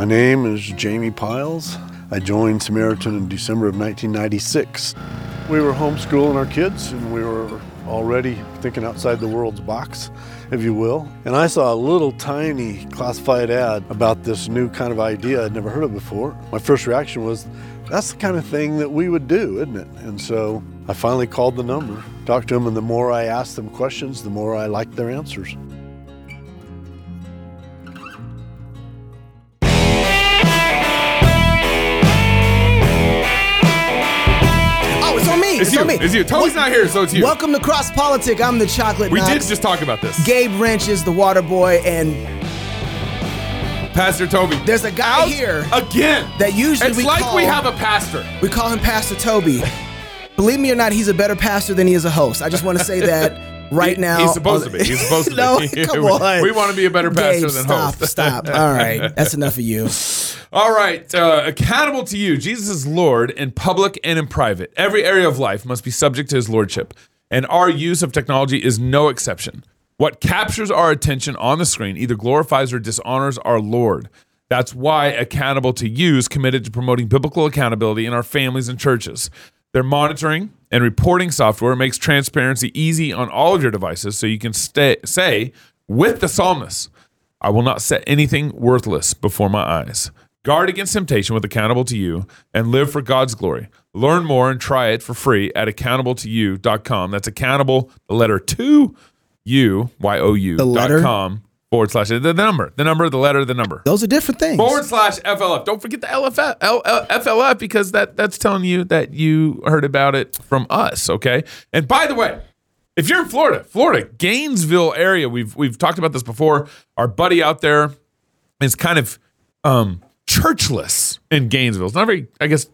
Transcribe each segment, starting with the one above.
My name is Jamie Piles. I joined Samaritan in December of 1996. We were homeschooling our kids and we were already thinking outside the world's box, if you will. And I saw a little tiny classified ad about this new kind of idea I'd never heard of before. My first reaction was, that's the kind of thing that we would do, isn't it? And so I finally called the number, talked to them, and the more I asked them questions, the more I liked their answers. Me. It's, It's, you. on me. It's you. Tony's not here, so it's you. Welcome to Cross Politic. I'm the Chocolate we Knox. did just talk about this. Gabe Rench is the water boy, and Pastor Toby. there's a guy Out here again. that usually it's we like call, we have a pastor. we call him Pastor Toby. Believe me or not, he's a better pastor than he is a host. I just want to say that right He- now. He's supposed to be. He's supposed to no, be. come we, on. We want to be a better pastor Gabe, than stop, host. Stop. All right, that's enough of you. All right. Uh, accountable to you. Jesus is Lord in public and in private. Every area of life must be subject to his lordship. And our use of technology is no exception. What captures our attention on the screen either glorifies or dishonors our Lord. That's why Accountable to You is committed to promoting biblical accountability in our families and churches. Their monitoring and reporting software makes transparency easy on all of your devices so you can stay, say, with the psalmist, I will not set anything worthless before my eyes. Guard against temptation with Accountable to You and live for God's glory. Learn more and try it for free at accountable2you.com. That's accountable, the letter two, you, Y O U, dot com forward slash the, the number, the number, the letter, the number. Those are different things. Forward slash FLF. Don't forget the LFF, L, L, FLF because that that's telling you that you heard about it from us. Okay. And by the way, if you're in Florida, Florida, Gainesville area, we've we've talked about this before. Our buddy out there is kind of um, churchless in Gainesville. It's not very, I guess.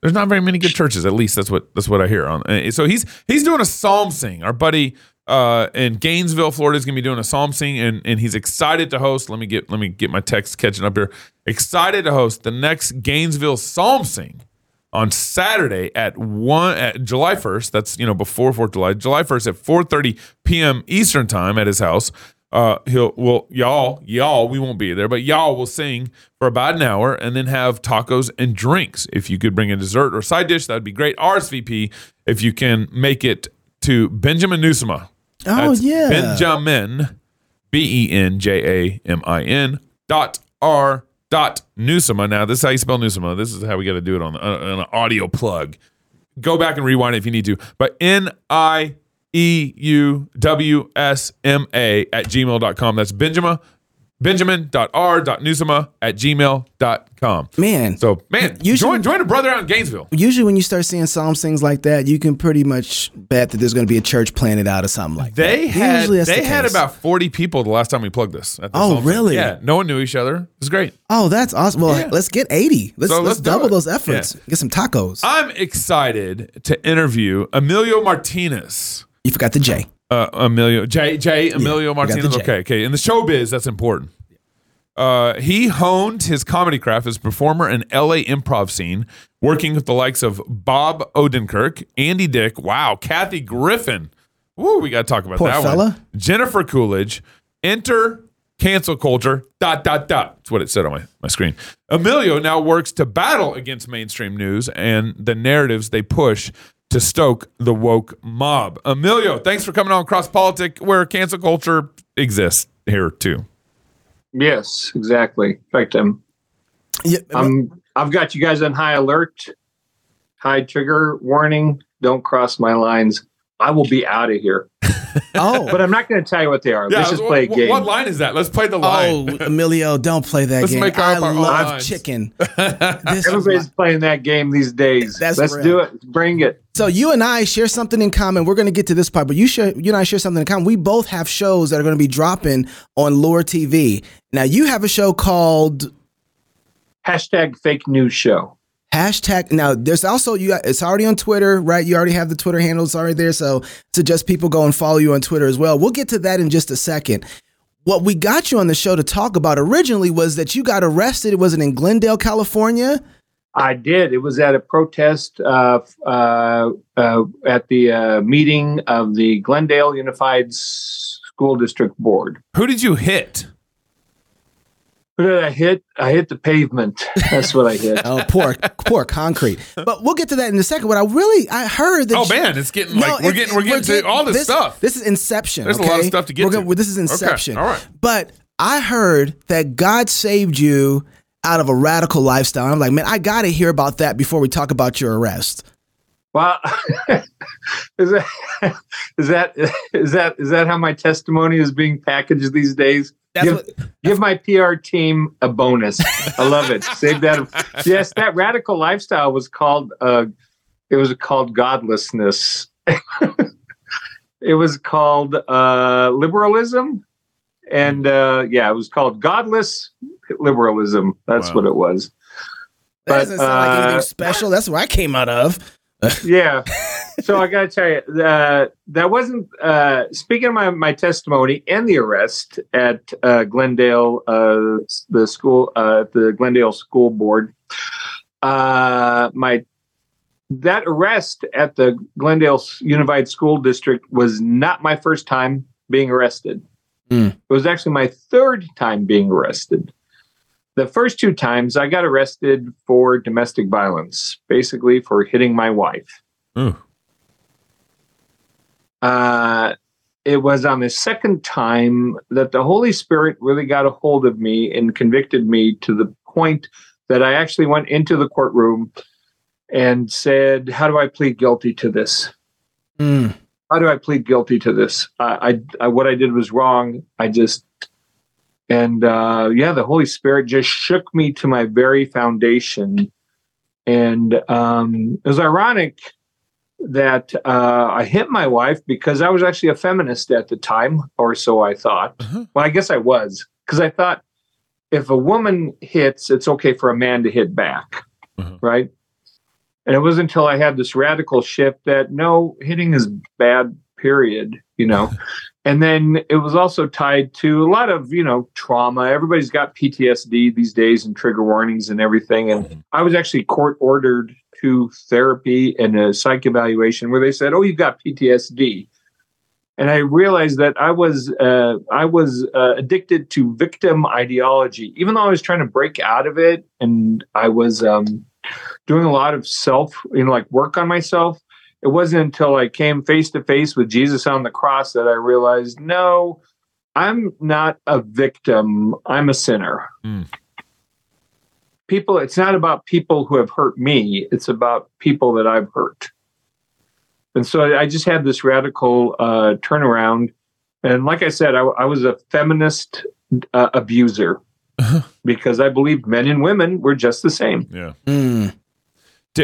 There's not very many good churches. At least that's what that's what I hear on. uh, So he's he's doing a psalm sing. Our buddy uh, in Gainesville, Florida, is going to be doing a psalm sing, and and he's excited to host. Let me get let me get my text catching up here. Excited to host the next Gainesville psalm sing on Saturday at one at July first. That's you know before Fourth July. July first at four thirty p.m. Eastern time at his house. Uh, he'll well y'all y'all we won't be there, but y'all will sing for about an hour and then have tacos and drinks. If you could bring a dessert or side dish, that'd be great. RSVP if you can make it to Benjamin Nieuwsma. Oh, yeah. Benjamin B E N J A M I N dot R dot Nieuwsma. Now, this is how you spell Nieuwsma. This is how we got to do it on, the, uh, on an audio plug. Go back and rewind it if you need to. But N I E U W S M A at gmail.com. That's Benjamin. Benjamin.r.nieuwsma at gmail.com. Man. So, man, Usually- join, join a brother out in Gainesville. Usually, when you start seeing psalm things like that, you can pretty much bet that there's going to be a church planted out or something like They that. had Usually they the had case. about forty people the last time we plugged this. at the Oh, Psalm Sing. really? Yeah, no one knew each other. It was great. Oh, that's awesome. Well, Yeah. let's get 80. Let's, So let's, let's double those efforts. Yeah. Get some tacos. I'm excited to interview Emilio Martinez. you forgot the J. Uh, Emilio J J Emilio the Martinez. J. Okay, okay. In the showbiz, that's important. Uh, he honed his comedy craft as a performer in LA improv scene, working with the likes of Bob Odenkirk, Andy Dick, wow, Kathy Griffin. Woo, we got to talk about Poor that fella. one. Jennifer Coolidge. Enter cancel culture. Dot dot dot. That's what it said on my, my screen. Emilio now works to battle against mainstream news and the narratives they push to stoke the woke mob. Emilio, thanks for coming on Cross Politic, where cancel culture exists here too. Yes, exactly. In fact, I'm, Yeah, I'm, I've got you guys on high alert, high trigger warning. Don't cross my lines. I will be out of here. oh, But I'm not going to tell you what they are. Let's just play a game. What line is that? Let's play the line. oh, Emilio, don't play that Let's game. make I up our love lines. chicken. This Everybody's my- playing that game these days. That's Let's real. do it. Bring it. so you and I share something in common. We're going to get to this part, but you share, you and I share something in common. We both have shows that are going to be dropping on Loor TV. Now you have a show called Hashtag fake news show. Hashtag now there's also you got it's already on Twitter, right? You already have the Twitter handles already there. So suggest people go and follow you on Twitter as well. We'll get to that in just a second. What we got you on the show to talk about originally was that you got arrested. It wasn't in Glendale, California. I did. It was at a protest uh, uh, uh, at the uh, meeting of the Glendale Unified School District Board. Who did you hit? What did I hit? I hit the pavement. That's what I hit. Oh, poor, poor concrete. But we'll get to that in a second. What I really, I heard that. Oh you- man, it's getting like No, we're it- getting we're getting to all this, stuff. This is Inception. There's a lot of stuff to get We're to. gonna- this is Okay, Inception. all right. But I heard that God saved you out of a radical lifestyle. I'm like, man, I got to hear about that before we talk about your arrest. Well, is that is that is that is that how my testimony is being packaged these days? That's give, what- give my PR team a bonus. I love it. Save that. Yes, that radical lifestyle was called. Uh, it was called godlessness. it was called uh, liberalism, and uh, yeah, it was called godless liberalism. That's Wow. what it was. That But, doesn't sound like anything uh, special. That's where I came out of. Yeah. So I got to tell you, uh, that wasn't uh, speaking of my, my testimony and the arrest at uh, Glendale, uh, the school, uh, the Glendale School Board. Uh, my that arrest at the Glendale Unified School District was not my first time being arrested. Mm. It was actually my third time being arrested. The first two times I got arrested for domestic violence, basically for hitting my wife. Uh, it was on the second time that the Holy Spirit really got a hold of me and convicted me to the point that I actually went into the courtroom and said, How do I plead guilty to this? Mm. How do I plead guilty to this? I, I, I what I did was wrong. I just, and uh, yeah, the Holy Spirit just shook me to my very foundation. And um, it was ironic that uh, I hit my wife because I was actually a feminist at the time, or so I thought. Uh-huh. Well, I guess I was because I thought if a woman hits, it's okay for a man to hit back, Uh-huh. right? And it wasn't until I had this radical shift that no, hitting is bad, period, you know. and then it was also tied to a lot of, you know, trauma. Everybody's got PTSD these days and trigger warnings and everything. And I was actually court ordered to therapy and a psych evaluation where they said, "Oh, you've got PTSD." And I realized that I was uh, I was uh, addicted to victim ideology, even though I was trying to break out of it, and I was um, doing a lot of self, you know, like work on myself. It wasn't until I came face to face with Jesus on the cross that I realized, no, I'm not a victim. I'm a sinner. Mm. People, it's not about people who have hurt me. It's about people that I've hurt. And so I just had this radical uh, turnaround. And like I said, I, I was a feminist uh, abuser because I believed men and women were just the same. Yeah. Mm.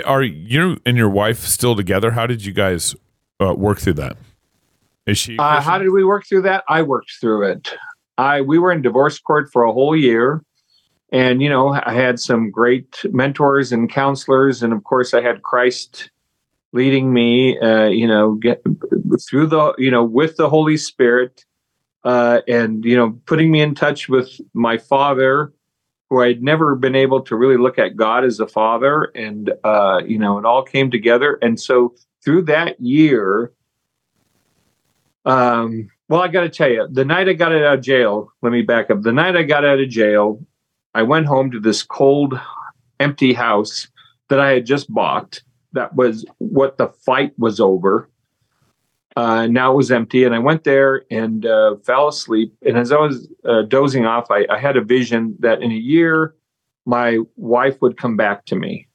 Are you and your wife still together? How did you guys uh, work through that? Is she? Uh, how did we work through that? I worked through it. I we were in divorce court for a whole year, and you know I had some great mentors and counselors, and of course I had Christ leading me. Uh, you know, get through the you know with the Holy Spirit, uh, and you know putting me in touch with my father, who I'd never been able to really look at God as a father, and uh, you know it all came together, and so through that year. Um, well, I got to tell you, the night I got out of jail, let me back up. The night I got out of jail, I went home to this cold, empty house that I had just bought. That was what the fight was over. Uh, now it was empty, and I went there and uh, fell asleep. And as I was uh, dozing off, I, I had a vision that in a year, my wife would come back to me.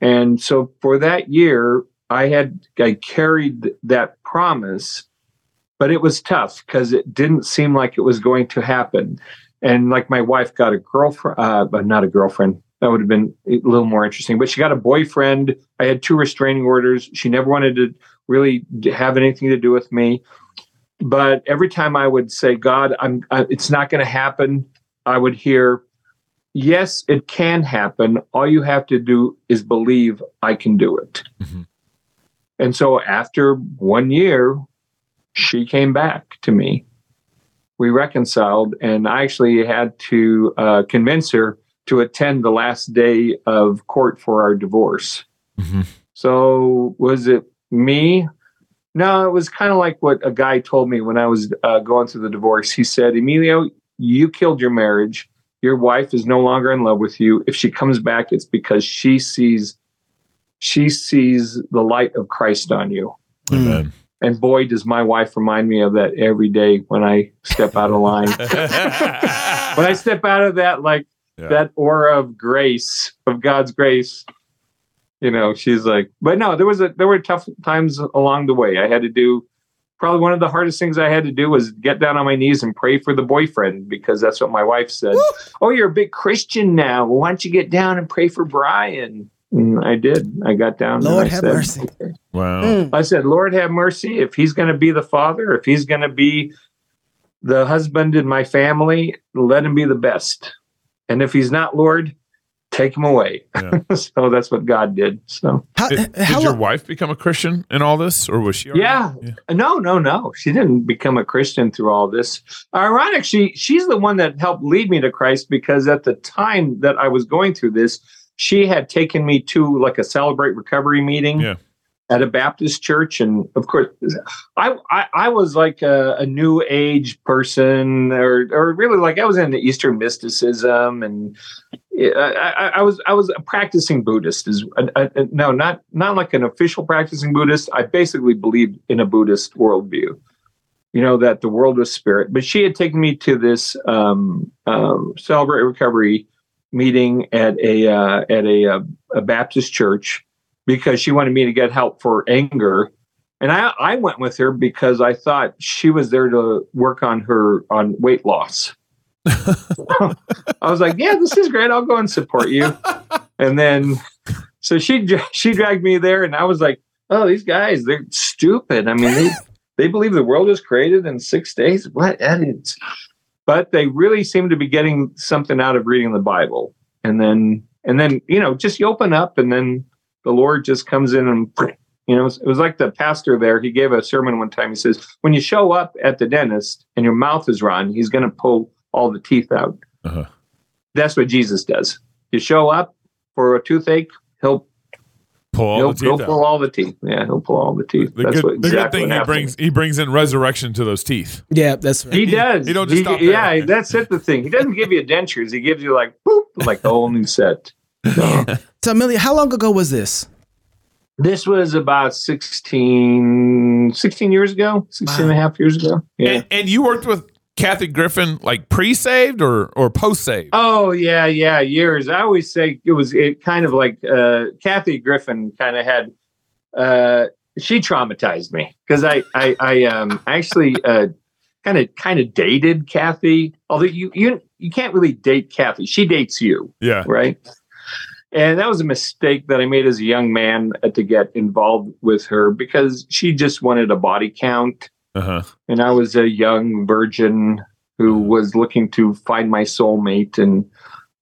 And so for that year, I had I carried that promise but it was tough because it didn't seem like it was going to happen. And like my wife got a girlfriend, uh, but not a girlfriend. That would have been a little more interesting. But she got a boyfriend. I had two restraining orders. She never wanted to really have anything to do with me. But every time I would say, "God, I'm," I, it's not going to happen. I would hear, "Yes, it can happen. All you have to do is believe I can do it." Mhm. And so after one year, she came back to me. We reconciled, and I actually had to uh, convince her to attend the last day of court for our divorce. Mhm. So, was it me? No, it was kind of like what a guy told me when I was uh, going through the divorce. He said, Emilio, you killed your marriage. your wife is no longer in love with you. If she comes back, it's because she sees she sees the light of Christ on you. Amen. And boy, does my wife remind me of that every day when I step out of line. when I step out of that, like Yeah. that aura of grace, of God's grace, you know, she's like, but no, there was a there were tough times along the way. I had to do probably one of the hardest things I had to do was get down on my knees and pray for the boyfriend because that's what my wife said. Oh, you're a big Christian now. Well, why don't you get down and pray for Brian? And I did. I got down. and Lord I have said, mercy. "Okay." Wow. Mm. I said, Lord have mercy. If he's going to be the father, if he's going to be the husband in my family, let him be the best. And if he's not, Lord, take him away. Yeah. so that's what God did. So, How, Did, uh, how did your long- wife become a Christian in all this, or was she? already- yeah. No, no, no. She didn't become a Christian through all this. Ironic, she she's the one that helped lead me to Christ because at the time that I was going through this, she had taken me to like a celebrate recovery meeting. Yeah. at a Baptist church, and of course, I I, I was like a, a New Age person, or or really like I was into Eastern mysticism, and I, I, was I was a practicing Buddhist. Is I, I, no, not not like an official practicing Buddhist. I basically believed in a Buddhist worldview. You know that the world was spirit, but she had taken me to this um, um, celebrate recovery meeting at a uh, at a, uh, a Baptist church because she wanted me to get help for anger. And I, I went with her because I thought she was there to work on her on weight loss. I was like, yeah, this is great. I'll go and support you. And then, so she she dragged me there, and I was like, oh, these guys, they're stupid. I mean, they they believe the world was created in six days. What? Is, but they really seem to be getting something out of reading the Bible. And then and then you know, just you open up, and then the Lord just comes in and you know, it was like the pastor there. He gave a sermon one time. He says, when you show up at the dentist and your mouth is run, he's going to pull all the teeth out. Uh-huh. That's what Jesus does. You show up for a toothache, he'll Pull all he'll, the he'll teeth pull all the teeth. Yeah, he'll pull all the teeth. The That's good, what the good thing what he brings he brings in resurrection to those teeth. Yeah, that's right. He does. He don't just He- stop there. Yeah, that's it. The thing. He doesn't give you dentures. He gives you like boop, like a whole new set. So, So, Emilio, how long ago was this? this was about 16, 16 years ago, 16 and a half years ago. Yeah. And, and you worked with Kathy Griffin like pre-saved or or post-saved? Oh yeah, yeah, years. I always say it was it kind of like uh, Kathy Griffin kind of had. Uh, she traumatized me because I I, I um actually uh, kind of kind of dated Kathy. Although you you you can't really date Kathy. She dates you, yeah. right? And that was a mistake that I made as a young man uh, to get involved with her because she just wanted a body count Uh-huh. and I was a young virgin who was looking to find my soulmate. And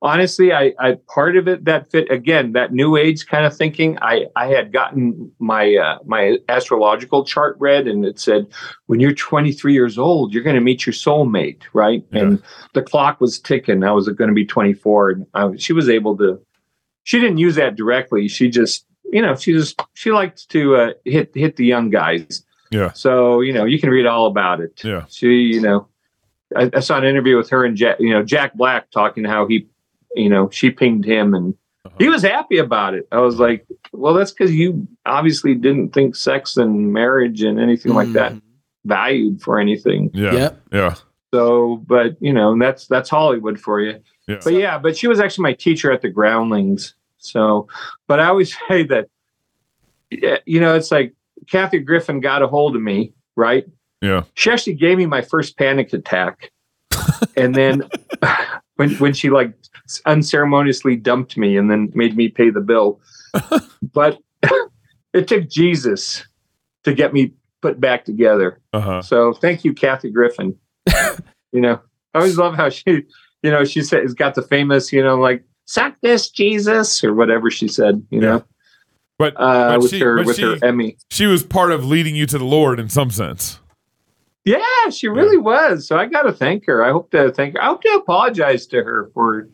honestly, I, I part of it that fit again that new age kind of thinking. I I had gotten my uh, my astrological chart read, and it said when you're 23 years old, you're going to meet your soulmate, right? Yeah. And the clock was ticking. I was going to be 24, and I, she was able to. She didn't use that directly. She just, you know, she just she liked to uh, hit hit the young guys. Yeah. So you know, you can read all about it. Yeah. She, you know, I, I saw an interview with her and Jack, you know, Jack Black talking how he, you know, she pinged him and uh-huh. he was happy about it. I was like, well, that's because you obviously didn't think sex and marriage and anything like that mm-hmm. valued for anything. Yeah. Yep. Yeah. So, but you know, and that's that's Hollywood for you. Yeah. But yeah, but she was actually my teacher at the Groundlings. So, but I always say that, yeah, you know, it's like Kathy Griffin got a hold of me, right? Yeah. She actually gave me my first panic attack, and then when when she like unceremoniously dumped me and then made me pay the bill, but it took Jesus to get me put back together. Uh-huh. So thank you, Kathy Griffin. you know, I always love how she, you know, she said, has got the famous, you know, like, suck this, Jesus, or whatever she said, you know, But, uh, but with she, her, but with she, her Emmy. she was part of leading you to the Lord in some sense. Yeah, she really was. So I got to thank her. I hope to thank her. I hope to apologize to her for,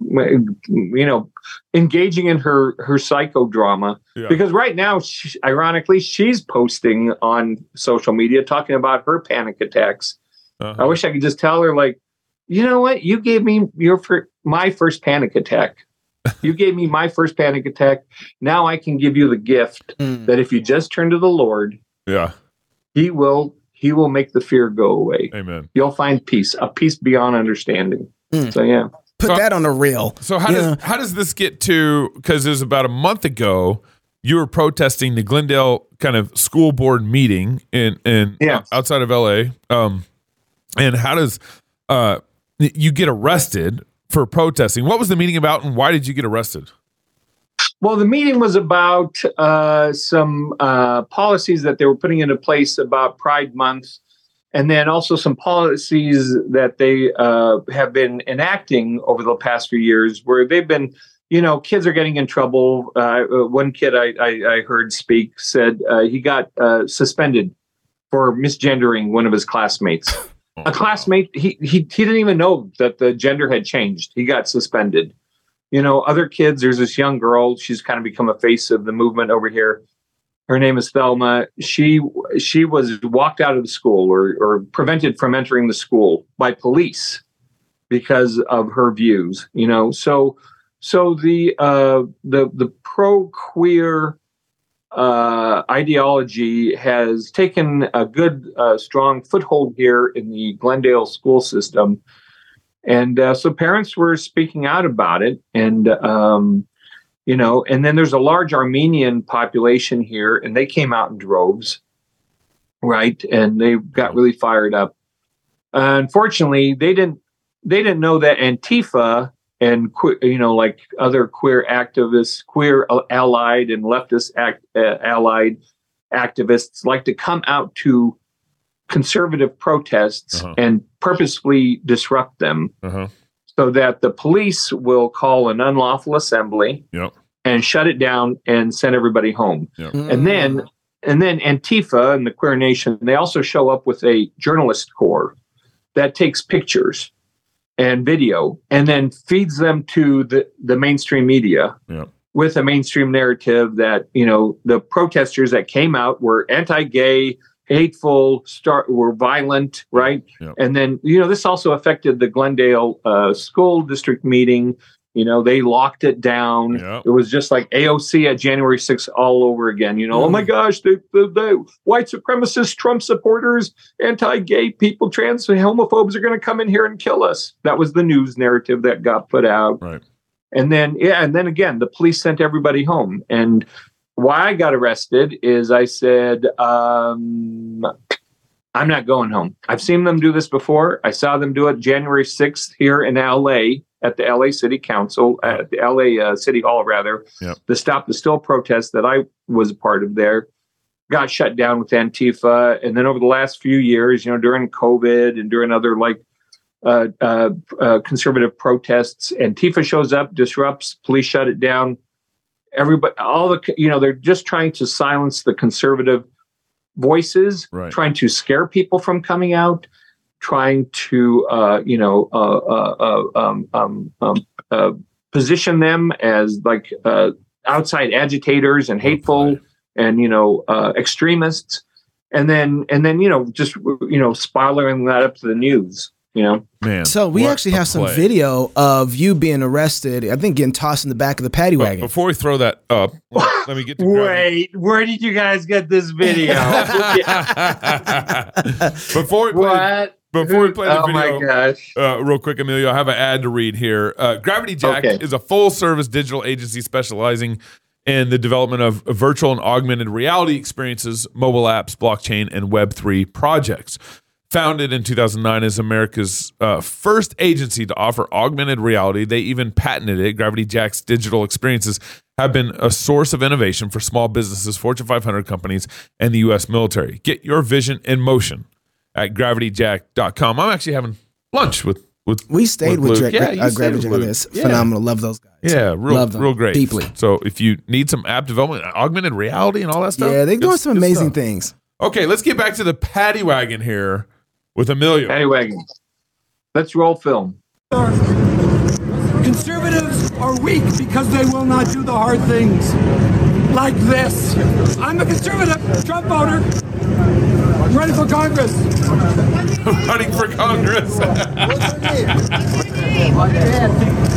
you know, engaging in her, her psychodrama. Yeah. Because right now, she, ironically, she's posting on social media talking about her panic attacks. Uh-huh. I wish I could just tell her, like, you know what? You gave me your my first panic attack. You gave me my first panic attack. Now I can give you the gift Mm. that if you just turn to the Lord, Yeah. He will He will make the fear go away. Amen. You'll find peace, a peace beyond understanding. Mm. So yeah, Put So- that on a reel. So how Yeah. does how does this get to? Because it was about a month ago, you were protesting the Glendale kind of school board meeting in in Yeah. outside of L.A. Um, and how does uh you get arrested for protesting? What was the meeting about, and why did you get arrested? Well, the meeting was about uh, some uh, policies that they were putting into place about Pride Month, and then also some policies that they uh, have been enacting over the past few years, where they've been, you know, kids are getting in trouble. Uh, uh, one kid I, I, I heard speak said uh, he got suspended for misgendering one of his classmates. A classmate, he, he he didn't even know that the gender had changed. He got suspended you know, other kids. There's this young girl. She's kind of become a face of the movement over here. Her name is Thelma. She she was walked out of the school or or prevented from entering the school by police because of her views. You know, so so the uh, the the pro queer uh, ideology has taken a good uh, strong foothold here in the Glendale school system. And uh, so parents were speaking out about it and um, you know and then there's a large armenian population here and they came out in droves right? And they got really fired up. Uh, unfortunately they didn't they didn't know that antifa and que- you know like other queer activists queer allied and leftist act, uh, allied activists like to come out to conservative protests Uh-huh. and purposefully disrupt them Uh-huh. so that the police will call an unlawful assembly Yep. and shut it down and send everybody home. Mm. And then and then Antifa and the Queer Nation, they also show up with a journalist corps that takes pictures and video and then feeds them to the, the mainstream media with a mainstream narrative that, you know, the protesters that came out were anti-gay, hateful, start were violent, right? And then, you know, this also affected the Glendale uh, school district meeting. You know, they locked it down. Yep. It was just like AOC at January 6th all over again. You know, oh Mm. my gosh, the, the, the white supremacists, Trump supporters, anti gay people, trans homophobes are going to come in here and kill us. That was the news narrative that got put out. Right. And then, yeah, and then again, the police sent everybody home. And why I got arrested is I said, um, I'm not going home. I've seen them do this before. I saw them do it January 6th here in LA at the LA City Council, at the LA uh, City Hall, rather. Yep. The Stop the Steal protest that I was a part of there got shut down with Antifa. And then over the last few years, you know, during COVID and during other like uh, uh, uh, conservative protests, Antifa shows up, disrupts, police shut it down. Everybody, all the, you know, they're just trying to silence the conservative voices, Right. trying to scare people from coming out, trying to, uh, you know, uh, uh, uh, um, um, um, uh, position them as like uh, outside agitators and hateful boy. and you know uh, extremists, and then and then you know just you know spiraling that up to the news. You know, Man. So we actually have some play. video of you being arrested. I think getting tossed in the back of the paddy But wagon. before we throw that up, let let me get to gravity. where did you guys get this video? before we play, what? before we play the oh video, my gosh! uh, real quick, Emilio, I have an ad to read here. Uh, Gravity Jack Okay. is a full service digital agency specializing in the development of virtual and augmented reality experiences, mobile apps, blockchain, and Web3 projects. Founded in 2009 as America's uh, first agency to offer augmented reality, they even patented it. Gravity Jack's digital experiences have been a source of innovation for small businesses, Fortune 500 companies, and the U.S. military. Get your vision in motion at gravityjack.com. I'm actually having lunch with with we stayed with. Dra- Yeah, uh, Gravity with Jack. Yeah. phenomenal. Love those guys. Yeah, real, real great. deeply. So if you need some app development, augmented reality, and all that stuff, Yeah, they're doing some amazing things. Okay, let's get back to the paddy wagon here with Emilio. Anyway, let's roll film. Conservatives are weak because they will not do the hard things. Like this. I'm a conservative, Trump voter. I'm running for Congress. running for Congress.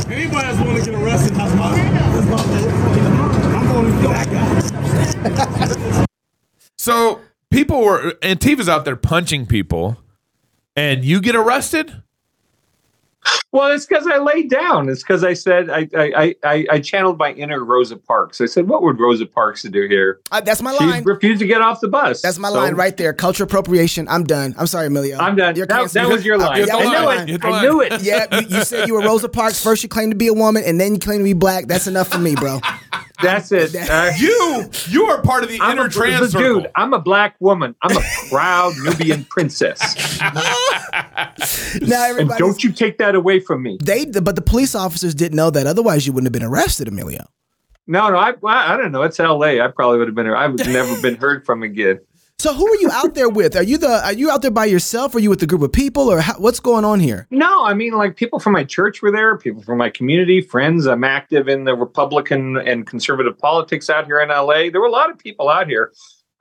Anybody that's want to get arrested, that's my, that's my vote. I'm going to that guy. so people were Antifa's out there punching people, and you get arrested. Well, it's because I laid down. It's because I said I, I I I channeled my inner Rosa Parks. I said, "What would Rosa Parks do here?" Uh, that's my She line. refused to get off the bus. That's my So, line right there. Cultural appropriation. I'm done. I'm sorry, Emilio. I'm done. You're That, that was your line. hit the that I knew line. it. I knew it. Yeah, you, you said you were Rosa Parks. First, you claimed to be a woman, and then you claimed to be black. That's enough for me, bro. That's it. Uh, You you are part of the I'm inner a, trans circle. dude. I'm a black woman. I'm a proud Nubian princess. Now And don't you take that away from me. They, but the police officers didn't know that. Otherwise, you wouldn't have been arrested, Emilio. No, no. I, well, I don't know. It's L.A. I probably would have been. I've never been heard from again. So, who are you out there with? Are you the? Are you out there by yourself? Are you with a group of people, or how, what's going on here? No, I mean, like people from my church were there, people from my community, friends. I'm active in the Republican and conservative politics out here in LA. There were a lot of people out here.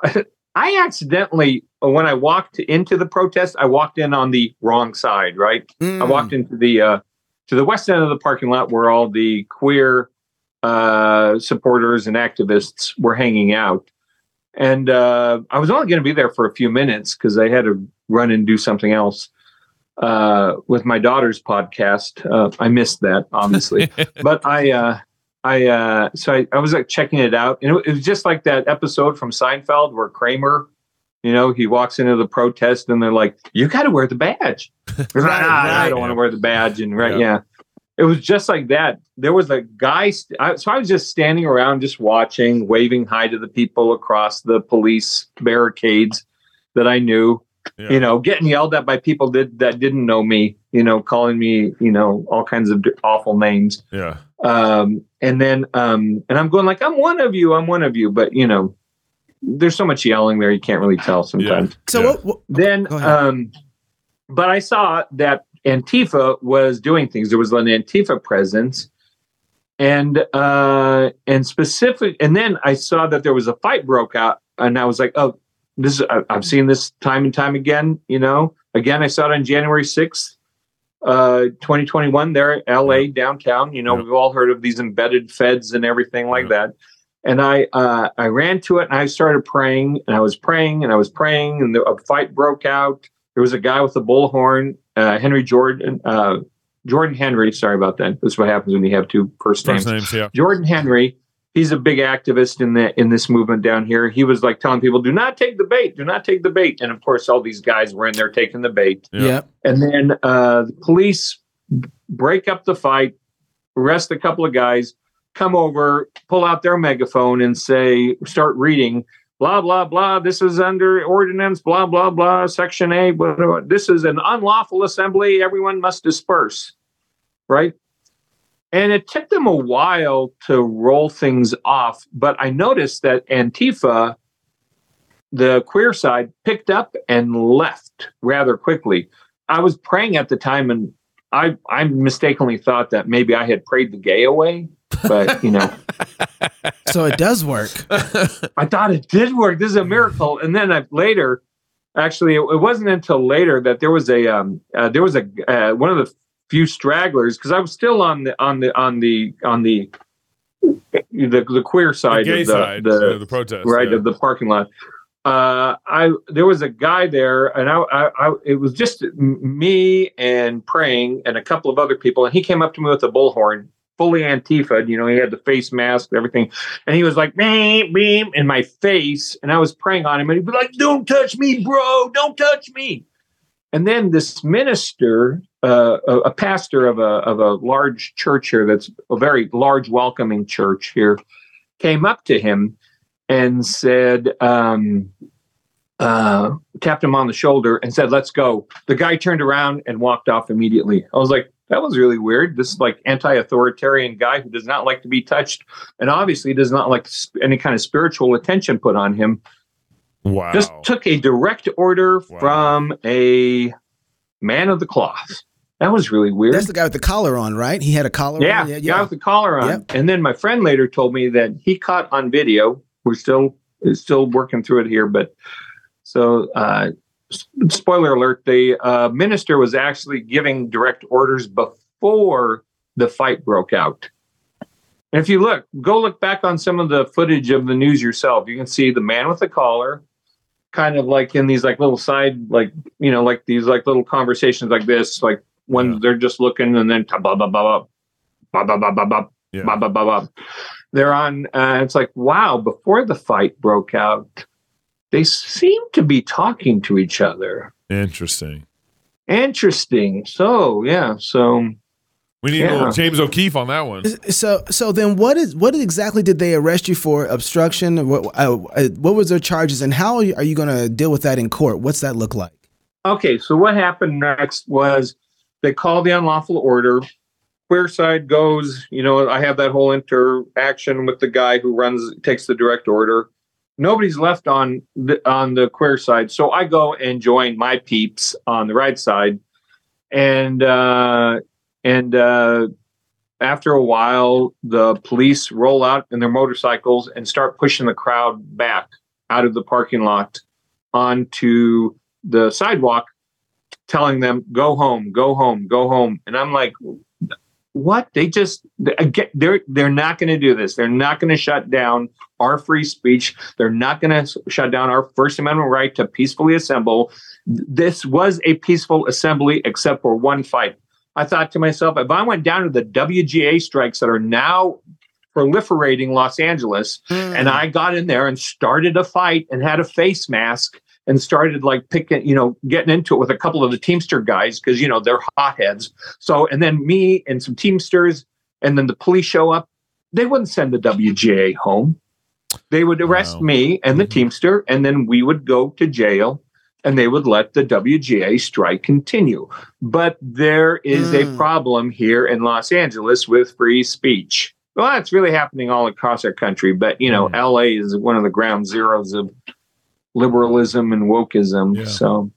I accidentally, when I walked into the protest, I walked in on the wrong side, right? I Mm. walked into the uh, to the west end of the parking lot where all the queer uh, supporters and activists were hanging out. And uh, I was only going to be there for a few minutes because I had to run and do something else uh, with my daughter's podcast. Uh, I missed that, obviously, but I, uh, I, uh, so I, I was like checking it out, and it, it was just like that episode from Seinfeld where Kramer, you know, he walks into the protest, and they're like, "You got to wear the badge." Like, Right, "Ah, I don't want to wear the badge, and right, Yeah. yeah. It was just like that. There was a guy, st- I, so I was just standing around, just watching, waving hi to the people across the police barricades that I knew Yeah. you know, getting yelled at by people that, that didn't know me, you know, calling me, you know, all kinds of d- awful names. Yeah. Um, and then, um, and I'm going like, I'm one of you, I'm one of you, but you know, there's so much yelling there, you can't really tell sometimes. So, Yeah. what, what, Then, um, but I saw that Antifa was doing things. There was an Antifa presence, and uh, and specific. And then I saw that there was a fight broke out, and I was like, oh, this. Is, I- I've seen this time and time again. You know, again, I saw it on January sixth. Uh, 2021 there, in LA downtown. You know, Yeah. we've all heard of these embedded feds and everything like that. And I uh, I ran to it and I started praying and I was praying and I was praying and the, a fight broke out. There was a guy with a bullhorn, uh, Henry Jordan, uh, Jordan Henry. Sorry about that. That's what happens when you have two first names. First names. Yeah. Jordan Henry. He's a big activist in the in this movement down here. He was like telling people, "Do not take the bait. Do not take the bait." And of course, all these guys were in there taking the bait. Yeah. yeah. And then uh, the police break up the fight, arrest a couple of guys, come over, pull out their megaphone, and say, start reading, blah, blah, blah. This is under ordinance, blah, blah, blah, section A. Blah, blah, blah. This is an unlawful assembly. Everyone must disperse. Right. And it took them a while to roll things off. But I noticed that Antifa, the queer side, picked up and left rather quickly. I was praying at the time, and I I mistakenly thought that maybe I had prayed the gay away, but you know, So it does work. I thought it did work. This is a miracle. And then I, later, actually, it, it wasn't until later that there was a um uh, there was a uh, one of the few stragglers because I was still on the on the on the on the the, the queer side gay of the, side. the uh, the protest. right yeah. of the parking lot. Uh, I there was a guy there, and I, I, I it was just me and praying, and a couple of other people, and he came up to me with a bullhorn, fully Antifa. You know, he had the face mask, everything, and he was like beam beam in my face, and I was praying on him, and he'd be like, "Don't touch me, bro! Don't touch me!" And then this minister, uh, a, a pastor of a of a large church here, that's a very large, welcoming church here, came up to him and said, um, uh, tapped him on the shoulder and said, "Let's go." The guy turned around and walked off immediately. I was like, "That was really weird." This like anti-authoritarian guy who does not like to be touched, and obviously does not like sp- any kind of spiritual attention put on him. Wow. Just took a direct order Wow. from a man of the cloth. That was really weird. That's the guy with the collar on, right? He had a collar Yeah, on. Yeah, guy with the collar on. Yep. And then my friend later told me that he caught on video. We're still still working through it here, but so uh, s- spoiler alert: the uh, minister was actually giving direct orders before the fight broke out. And if you look, go look back on some of the footage of the news yourself. You can see the man with the collar, kind of like in these like little side, like you know, like these like little conversations like this, like when Yeah. they're just looking and then blah blah blah blah blah blah blah blah blah Yeah. blah blah blah blah. They're on. Uh, it's like wow. Before the fight broke out, they seem to be talking to each other. Interesting. Interesting. So yeah. So We need a Yeah. little James O'Keefe on that one. So so then what is what exactly did they arrest you for? Obstruction? What uh, uh, what was their charges, and how are you, you going to deal with that in court? What's that look like? Okay, so what happened next was they called the unlawful order. Queer side goes, you know, I have that whole interaction with the guy who runs takes the direct order. Nobody's left on the on the queer side, so I go and join my peeps on the right side, and uh, and uh, after a while, the police roll out in their motorcycles and start pushing the crowd back out of the parking lot onto the sidewalk telling them go home go home go home. And i'm like what? They just again they're they're not going to do this. They're not going to shut down our free speech. They're not going to shut down our first amendment right to peacefully assemble. This was a peaceful assembly except for one fight. I thought to myself if i went down to the wga strikes that are now proliferating los angeles hmm. and I got in there and started a fight and had a face mask and started like picking, you know, getting into it with a couple of the Teamster guys because you know they're hotheads. So and then me and some Teamsters and then the police show up. They wouldn't send the WGA home. They would arrest Wow. me and the Mhm. Teamster, and then we would go to jail. And they would let the WGA strike continue. But there is a Mm. problem here in Los Angeles with free speech. Well, that's really happening all across our country, but you know, Mm. LA is one of the ground zeros of liberalism and wokeism. Yeah. So,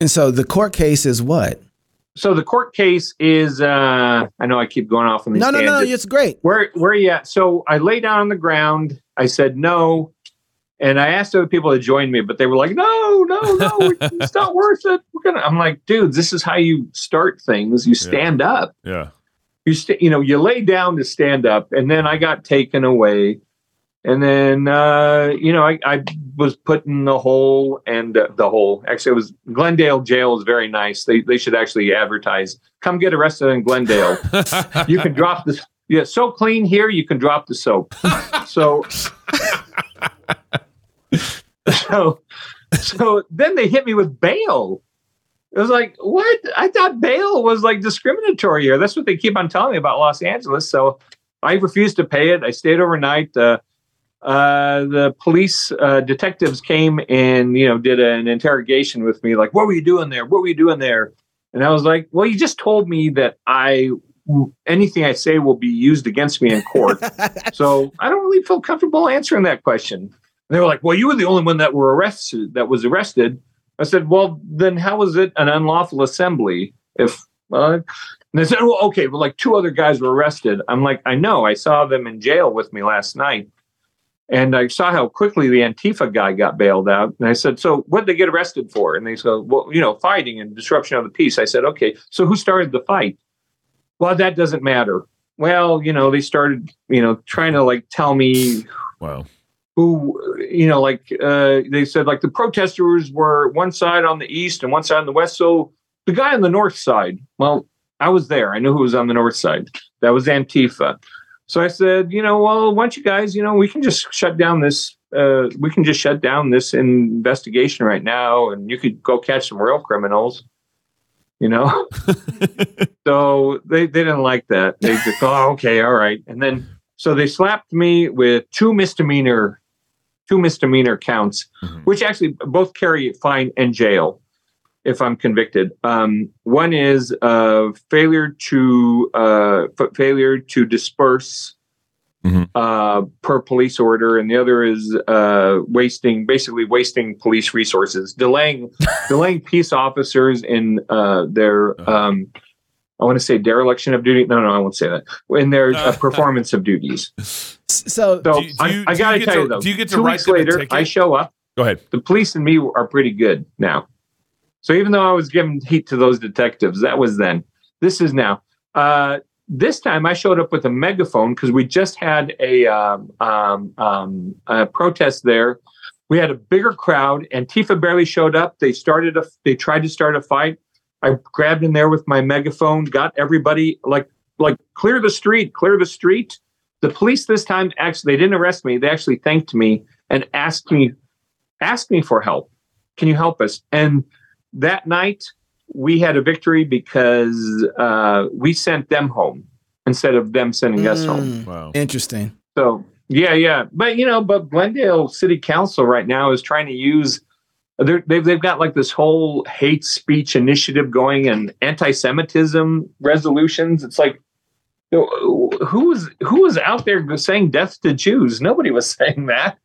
And so the court case is what? so the court case is. uh I know I keep going off on these. No, no, no, it's great. Where where are you at? So I lay down on the ground. I said no, and I asked other people to join me, but they were like, "No, no, no, it's not worth it." We're gonna. I'm like, dude, this is how you start things. You stand up. Yeah. You st- you know, you lay down to stand up, and then I got taken away, and then uh, you know, I, I was put in the hole, and uh, the hole. Actually, it was Glendale jail is very nice. They they should actually advertise. Come get arrested in Glendale. You can drop the yeah so clean here you can drop the soap. So so so then they hit me with bail. It was like what? I thought bail was like discriminatory here. That's what they keep on telling me about los angeles. So i refused to pay it. I stayed overnight. Uh, uh, the police uh, detectives came and you know did an interrogation with me like what were you doing there what were you doing there and i was like well you just told me that i anything I say will be used against me in court. so I don't really feel comfortable answering that question. And they were like, "Well, you were the only one that were arrested. That was arrested." I said, "Well, then how was it an unlawful assembly?" If uh, and they said, "Well, okay, well, like two other guys were arrested." I'm like, "I know. I saw them in jail with me last night." And I saw how quickly the Antifa guy got bailed out. And I said, So what did they get arrested for? And they said, Well, you know, fighting and disruption of the peace. I said, Okay, so who started the fight? well that doesn't matter well you know they started you know trying to like tell me Wow. who you know like uh they said like the protesters were one side on the east and one side on the west so the guy on the north side well i was there i knew who was on the north side that was antifa so i said you know well why don't you guys you know we can just shut down this uh we can just shut down this investigation right now and you could go catch some real criminals you know so they, they didn't like that. They just, oh, okay, all right. And then, so they slapped me with two misdemeanor, two misdemeanor counts, Mhm. which actually both carry fine and jail if I'm convicted. Um, one is uh, failure to uh, f- failure to disperse Mhm. uh, per police order, and the other is uh, wasting, basically wasting police resources, delaying delaying peace officers in uh, their um, I want to say dereliction of duty. No, no, I won't say that. In their uh, performance of duties. So So Do you- do I, you- I got to tell you though. do you get to two write weeks later? I show up. Go ahead. The police and me are pretty good now. So even though I was giving heat to those detectives, that was then. This is now. Uh, this time I showed up with a megaphone because we just had a, um, um, um, a protest there. We had a bigger crowd. And Antifa barely showed up. They started a. They tried to start a fight. I grabbed in there with my megaphone, got everybody like like clear the street, clear the street. The police this time actually they didn't arrest me. They actually thanked me and asked me asked me for help. Can you help us? And that night we had a victory because uh, we sent them home instead of them sending us home. Mm, Wow. Interesting. So yeah, yeah, but you know, but Glendale City Council right now is trying to use. They've they've got like this whole hate speech initiative going and anti-Semitism resolutions. It's like, who was who was out there saying death to Jews? Nobody was saying that,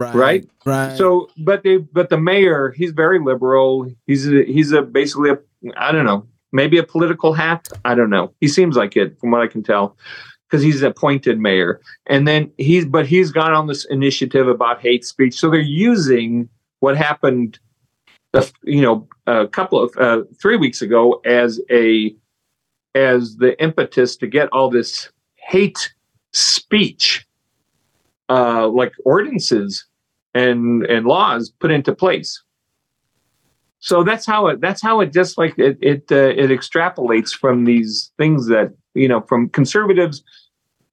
right? Right. So, but they but the mayor, he's very liberal. He's a, he's a basically a I don't know, maybe a political hack. I don't know. He seems like it from what I can tell because he's appointed mayor. And then he's but he's got on this initiative about hate speech. So they're using what happened, uh, you know, a couple of uh, three weeks ago as a as the impetus to get all this hate speech, uh, like ordinances and and laws put into place. So that's how it that's how it just like it it uh, it extrapolates from these things that you know from conservatives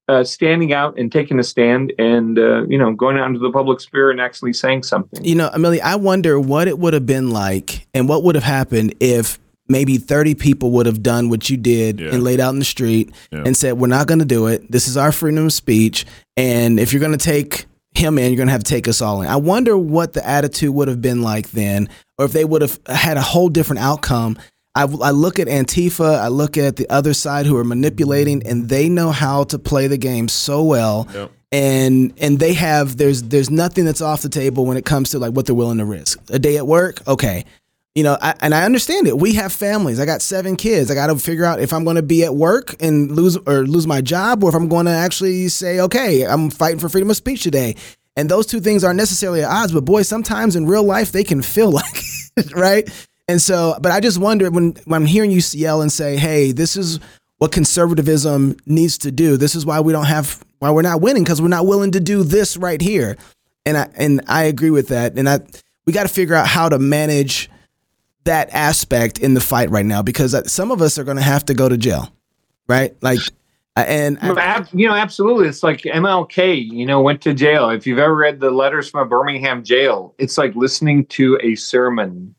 uh, standing out and taking a stand and uh, you know going out into the public sphere and actually saying something. You know, Emilio, I wonder what it would have been like and what would have happened if maybe 30 people would have done what you did Yeah. and laid out in the street Yeah. and said, We're not going to do it. This is our freedom of speech. And if you're going to take him in, you're going to have to take us all in. I wonder what the attitude would have been like then, or if they would have had a whole different outcome. I, I look at Antifa, I look at the other side who are manipulating, and they know how to play the game so well Yep. and and they have there's there's nothing that's off the table when it comes to like what they're willing to risk. A day at work, okay. You know, I, and I understand it. We have families. I got seven kids. I got to figure out if I'm going to be at work and lose or lose my job, or if I'm going to actually say, okay, I'm fighting for freedom of speech today. And those two things aren't necessarily at odds, but boy, sometimes in real life they can feel like it, right? And so, but I just wonder when when I'm hearing you yell and say, "Hey, this is what conservatism needs to do. This is why we don't have why we're not winning because we're not willing to do this right here." And I and I agree with that. And I we got to figure out how to manage that aspect in the fight right now because uh, some of us are going to have to go to jail, right? Like, uh, and I- you know, absolutely. It's like MLK, you know, went to jail. If you've ever read the letters from a Birmingham jail, it's like listening to a sermon.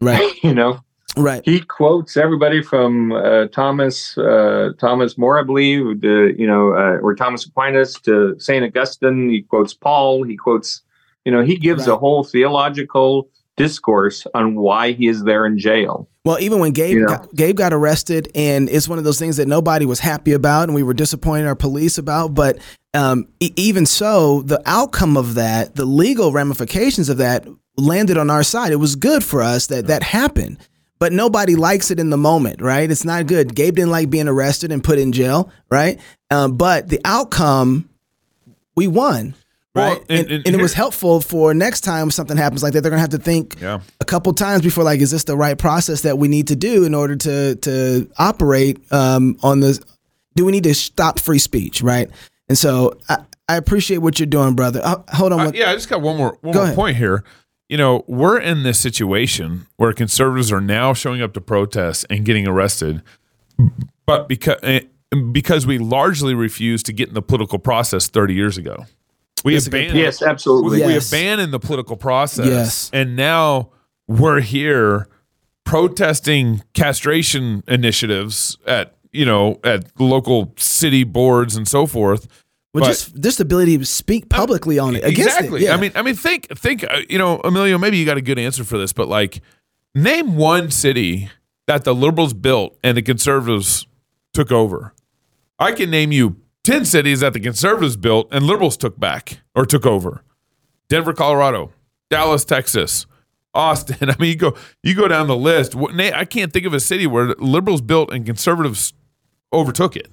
right, You know, right, he quotes everybody from uh, Thomas uh, Thomas More, I believe, to, you know, uh, or Thomas Aquinas to Saint Augustine. He quotes Paul. He quotes, you know, he gives a whole theological discourse on why he is there in jail. Well, even when Gabe You know? got, Gabe got arrested, and it's one of those things that nobody was happy about, and we were disappointed our police about. But um, e- even so, the outcome of that, the legal ramifications of that, landed on our side. It was good for us that that happened. But nobody likes it in the moment, right? It's not good. Gabe didn't like being arrested and put in jail, right? Um, but the outcome, we won. Well, Right, and- and, and and it was helpful for next time something happens like that. They're gonna have to think Yeah. a couple times before like is this the right process that we need to do in order to to operate um, on this do we need to stop free speech right and so i, I appreciate what you're doing brother uh, hold on Uh, yeah, I just got one more one more ahead. point here. You know, we're in this situation where conservatives are now showing up to protest and getting arrested, but because because we largely refused to get in the political process 30 years ago. We That's abandoned Yes, absolutely. we, we abandoned the political process. Yes. And now we're here protesting castration initiatives at, you know, at local city boards and so forth. Well, But- just just the ability to speak publicly on it against exactly. it yeah. I mean, I mean, think, think. Uh, you know, Emilio, maybe you got a good answer for this, but like, name one city that the liberals built and the conservatives took over. I can name you ten cities that the conservatives built and liberals took back or took over. Denver, Colorado, Dallas, Texas, Austin. I mean, you go you go down the list. I can't think of a city where liberals built and conservatives overtook it.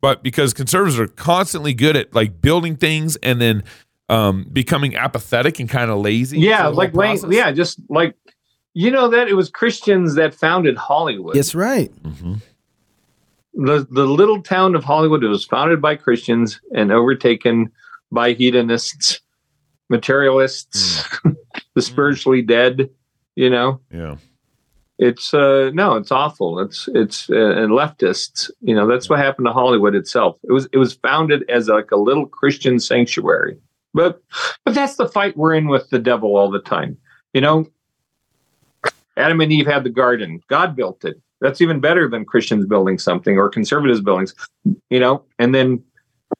But because conservatives are constantly good at like building things and then um, becoming apathetic and kind of lazy. yeah like whole laying, yeah just like You know that it was Christians that founded Hollywood. That's right. Mm-hmm. The the little town of Hollywood was founded by Christians and overtaken by hedonists, materialists, the spiritually dead. You know, Yeah. it's uh no, it's awful. It's it's uh, and leftists. You know, that's what happened to Hollywood itself. It was it was founded as like a little Christian sanctuary. But but that's the fight we're in with the devil all the time. You know, Adam and Eve had the garden. God built it. That's even better than Christians building something or conservatives buildings. You know, and then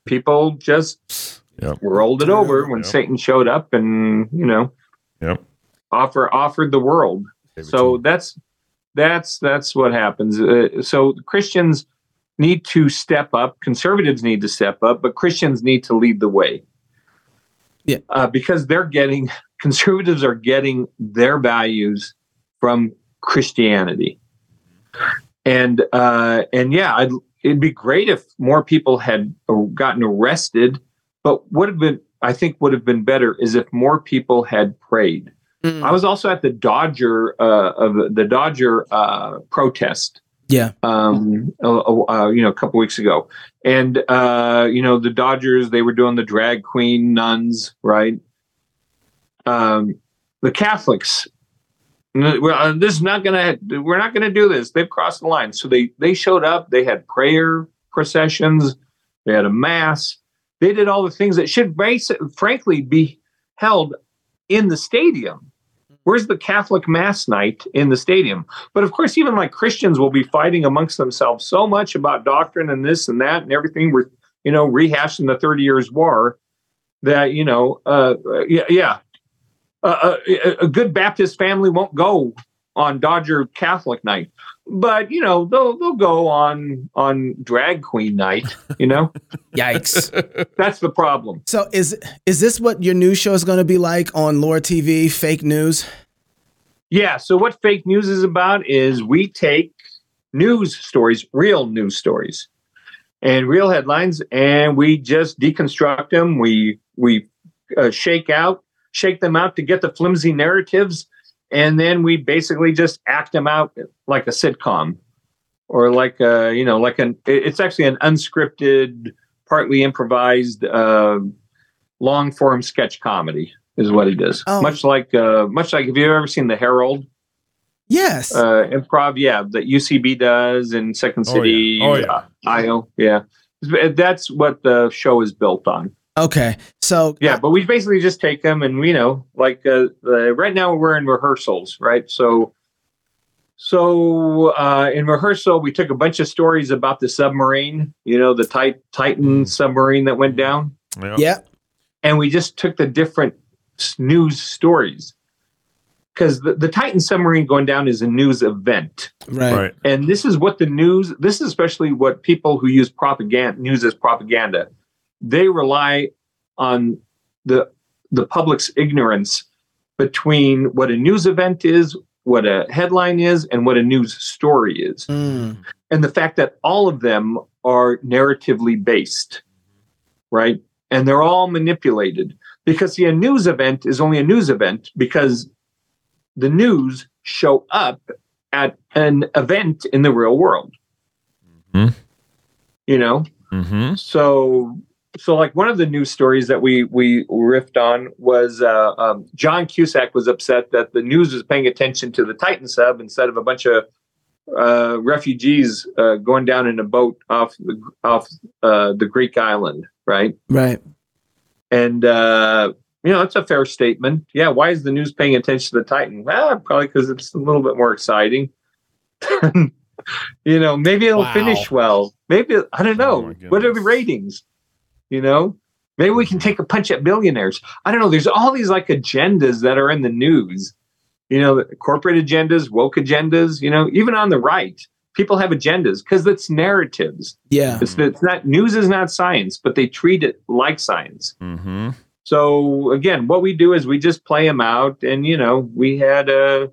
people just Yep. rolled it over when Yep. Satan showed up and you know Yep. offer offered the world. So that's that's that's what happens. Uh, so Christians need to step up. Conservatives need to step up, but Christians need to lead the way. Yeah. uh, because they're getting conservatives are getting their values from Christianity, and uh, and yeah, I'd, it'd be great if more people had gotten arrested, but would have been I think would have been better is if more people had prayed. Mm. I was also at the Dodger uh, of the Dodger uh, protest. Yeah. Um, uh, uh, you know, a couple weeks ago, and uh, you know, the Dodgers they were doing the drag queen nuns, right? Um, the Catholics. Uh, this is not gonna. We're not gonna do this. They've crossed the line. So they they showed up. They had prayer processions. They had a mass. They did all the things that should, frankly, be held in the stadium. Where's the Catholic Mass night in the stadium? But of course, even like Christians will be fighting amongst themselves so much about doctrine and this and that and everything. We're, you know, rehashing the Thirty Years' War that, you know, uh, yeah, yeah. Uh, a, a good Baptist family won't go on Dodger Catholic night, but you know they'll they'll go on on drag queen night. You know Yikes. that's the problem. so is is this what your news show is going to be like on Loor TV? Fake news. Yeah. So what fake news is about is we take news stories, real news stories, and real headlines, and we just deconstruct them. We we uh, shake out, shake them out to get the flimsy narratives, and then we basically just act them out like a sitcom, or like a you know like an. It's actually an unscripted, partly improvised, uh, long form sketch comedy. Is what it is. Oh. Much like, uh, much like, have you ever seen the Herald? Yes. uh, improv, yeah, that UCB does in Second Oh, yeah. City, Oh, yeah. uh, IO, yeah. That's what the show is built on. okay. So Yeah, but we basically just take them and you know, like uh, the, right now we're in rehearsals, right? So, so uh, in rehearsal, we took a bunch of stories about the submarine, you know, the Tit- Titan submarine that went down, Yeah. yeah. and we just took the different news stories because the, the Titan submarine going down is a news event. Right. Right. and this is what the news this is especially what people who use propaganda news as propaganda they rely on the the public's ignorance between what a news event is what a headline is and what a news story is Mm. and the fact that all of them are narratively based right and they're all manipulated because see a news event is only a news event because the news show up at an event in the real world Mhm. you know Mm-hmm. so so like one of the news stories that we we riffed on was uh, um, John Cusack was upset that the news was paying attention to the Titan sub instead of a bunch of uh, refugees uh, going down in a boat off the, off uh, the Greek island, right? Right. And uh, you know that's a fair statement. Yeah, why is the news paying attention to the Titan? Well, probably because it's a little bit more exciting. you know, maybe it'll Wow. finish well. Maybe I don't Oh know. my what are the ratings? You know, maybe we can take a punch at billionaires. I don't know. There's all these like agendas that are in the news. You know, corporate agendas, woke agendas. You know, even on the right, people have agendas because it's narratives. Yeah. It's, it's not news is not science, but they treat it like science. Mm-hmm. So again, what we do is we just play them out, and you know, we had uh,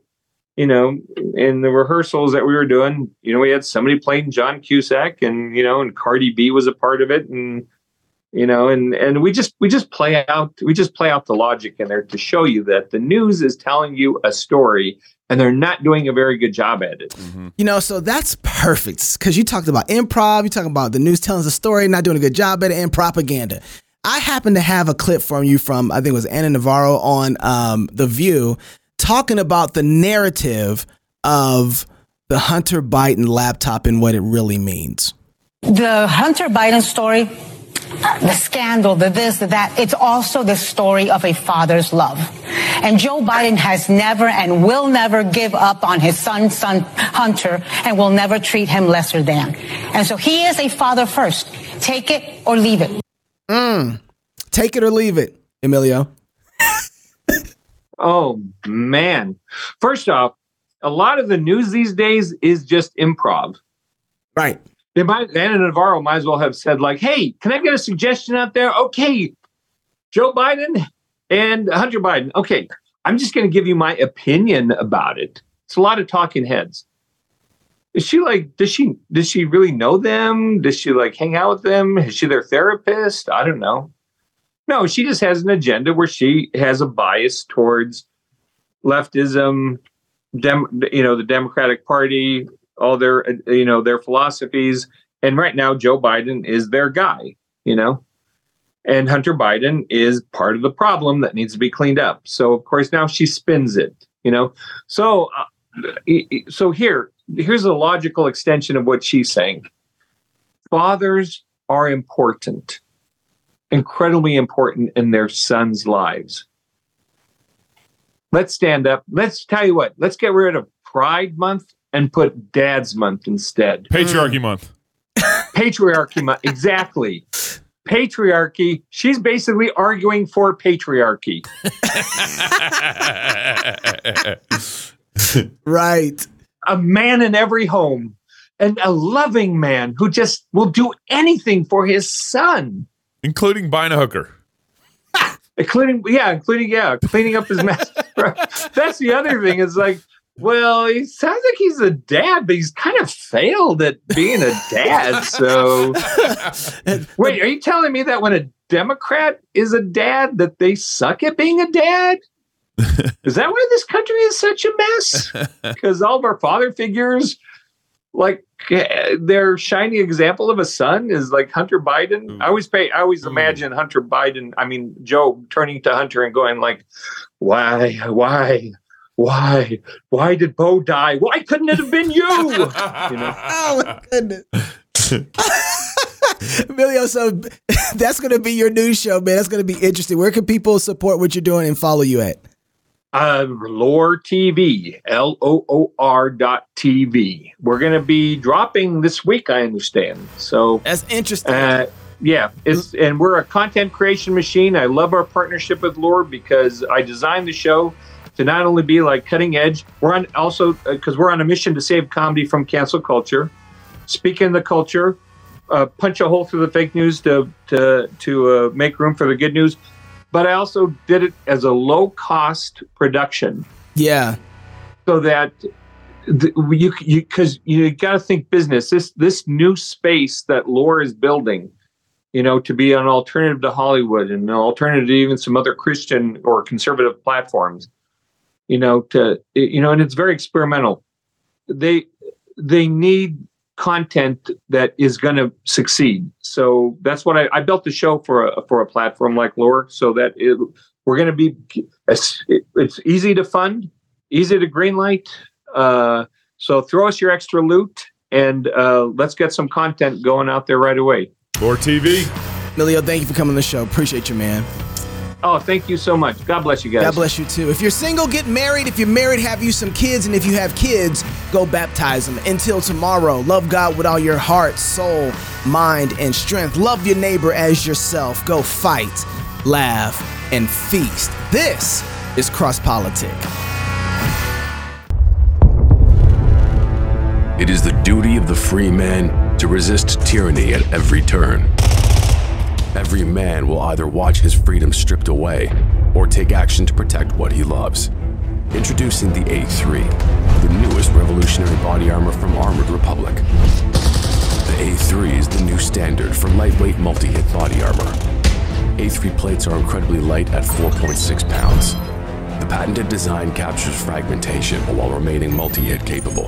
you know, in the rehearsals that we were doing, you know, we had somebody playing John Cusack, and you know, and Cardi B was a part of it, and you know, and and we just we just play out we just play out the logic in there to show you that the news is telling you a story and they're not doing a very good job at it. You know, so that's perfect because you talked about improv, you talking about the news telling us a story, not doing a good job at it, and propaganda. I happen to have a clip from you from I think it was Ana Navarro on um, The View talking about the narrative of the Hunter Biden laptop and what it really means. The Hunter Biden story, the scandal, the this, the that, it's also the story of a father's love. And Joe Biden has never and will never give up on his son, son Hunter, and will never treat him lesser than. And so he is a father first. Take it or leave it. Mm. Take it or leave it, Emilio. Oh man. First off, a lot of the news these days is just improv. Right. They might Ana Navarro might as well have said, like, hey, can I get a suggestion out there? Okay, Joe Biden and Hunter Biden. Okay, I'm just gonna give you my opinion about it. It's a lot of talking heads. Is she like, does she does she really know them? Does she like hang out with them? Is she their therapist? I don't know. No, she just has an agenda where she has a bias towards leftism, dem, you know, the Democratic Party, all their, you know, their philosophies. And right now, Joe Biden is their guy, you know, and Hunter Biden is part of the problem that needs to be cleaned up. So, of course, now she spins it, you know. So, uh, so here, here's a logical extension of what she's saying. Fathers are important, incredibly important in their sons' lives. Let's stand up. Let's tell you what, let's get rid of Pride Month and put Dad's Month instead. Patriarchy Month. Patriarchy Month. Exactly. Patriarchy. She's basically arguing for patriarchy. Right. a man in every home and a loving man who just will do anything for his son Including buying a hooker. including yeah including yeah cleaning up his mess that's the other thing is like well he sounds like he's a dad but he's kind of failed at being a dad so wait are you telling me that when a democrat is a dad that they suck at being a dad? Is that why this country is such a mess? Because all of our father figures like eh, their shining example of a son is like Hunter Biden. I always pay I always imagine Hunter Biden, I mean Joe turning to Hunter and going like, Why, why, why, why did Beau die? Why couldn't it have been you? you know? Oh my goodness. Emilio, so that's going to be your new show, man. That's going to be interesting. Where can people support what you're doing and follow you at? Uh, Loor TV, L O O R dot TV. We're going to be dropping this week, I understand. So, That's interesting. Uh, yeah, it's and we're a content creation machine. I love our partnership with Loor because I designed the show to not only be like cutting edge. We're on also because we're on a mission to save comedy from cancel culture, speak in the culture, uh, punch a hole through the fake news to to to uh, make room for the good news. But I also did it as a low cost production yeah. so that the, you you because you got to think business. This this new space that Loor is building, you know, to be an alternative to Hollywood and an alternative to even some other Christian or conservative platforms, you know, to you know, and it's very experimental. They they need content that is going to succeed. So that's what I, I built the show for a for a platform like Loor, so that it, we're going to be it's, it's easy to fund, easy to greenlight. Uh, so throw us your extra loot and uh, let's get some content going out there right away. Or TV. Emilio, thank you for coming to the show. Appreciate you, man. Oh, thank you so much. God bless you guys. God bless you too. If you're single, get married. If you're married, have you some kids. And if you have kids, go baptize them. Until tomorrow, love God with all your heart, soul, mind, and strength. Love your neighbor as yourself. Go fight, laugh, and feast. This is Cross Politic. It is the duty of the free man to resist tyranny at every turn. Every man will either watch his freedom stripped away or take action to protect what he loves. Introducing the A3, the newest revolutionary body armor from Armored Republic. The A3 is the new standard for lightweight multi-hit body armor. A3 plates are incredibly light at 4.6 pounds. The patented design captures fragmentation while remaining multi-hit capable.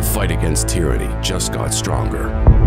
The fight against tyranny just got stronger.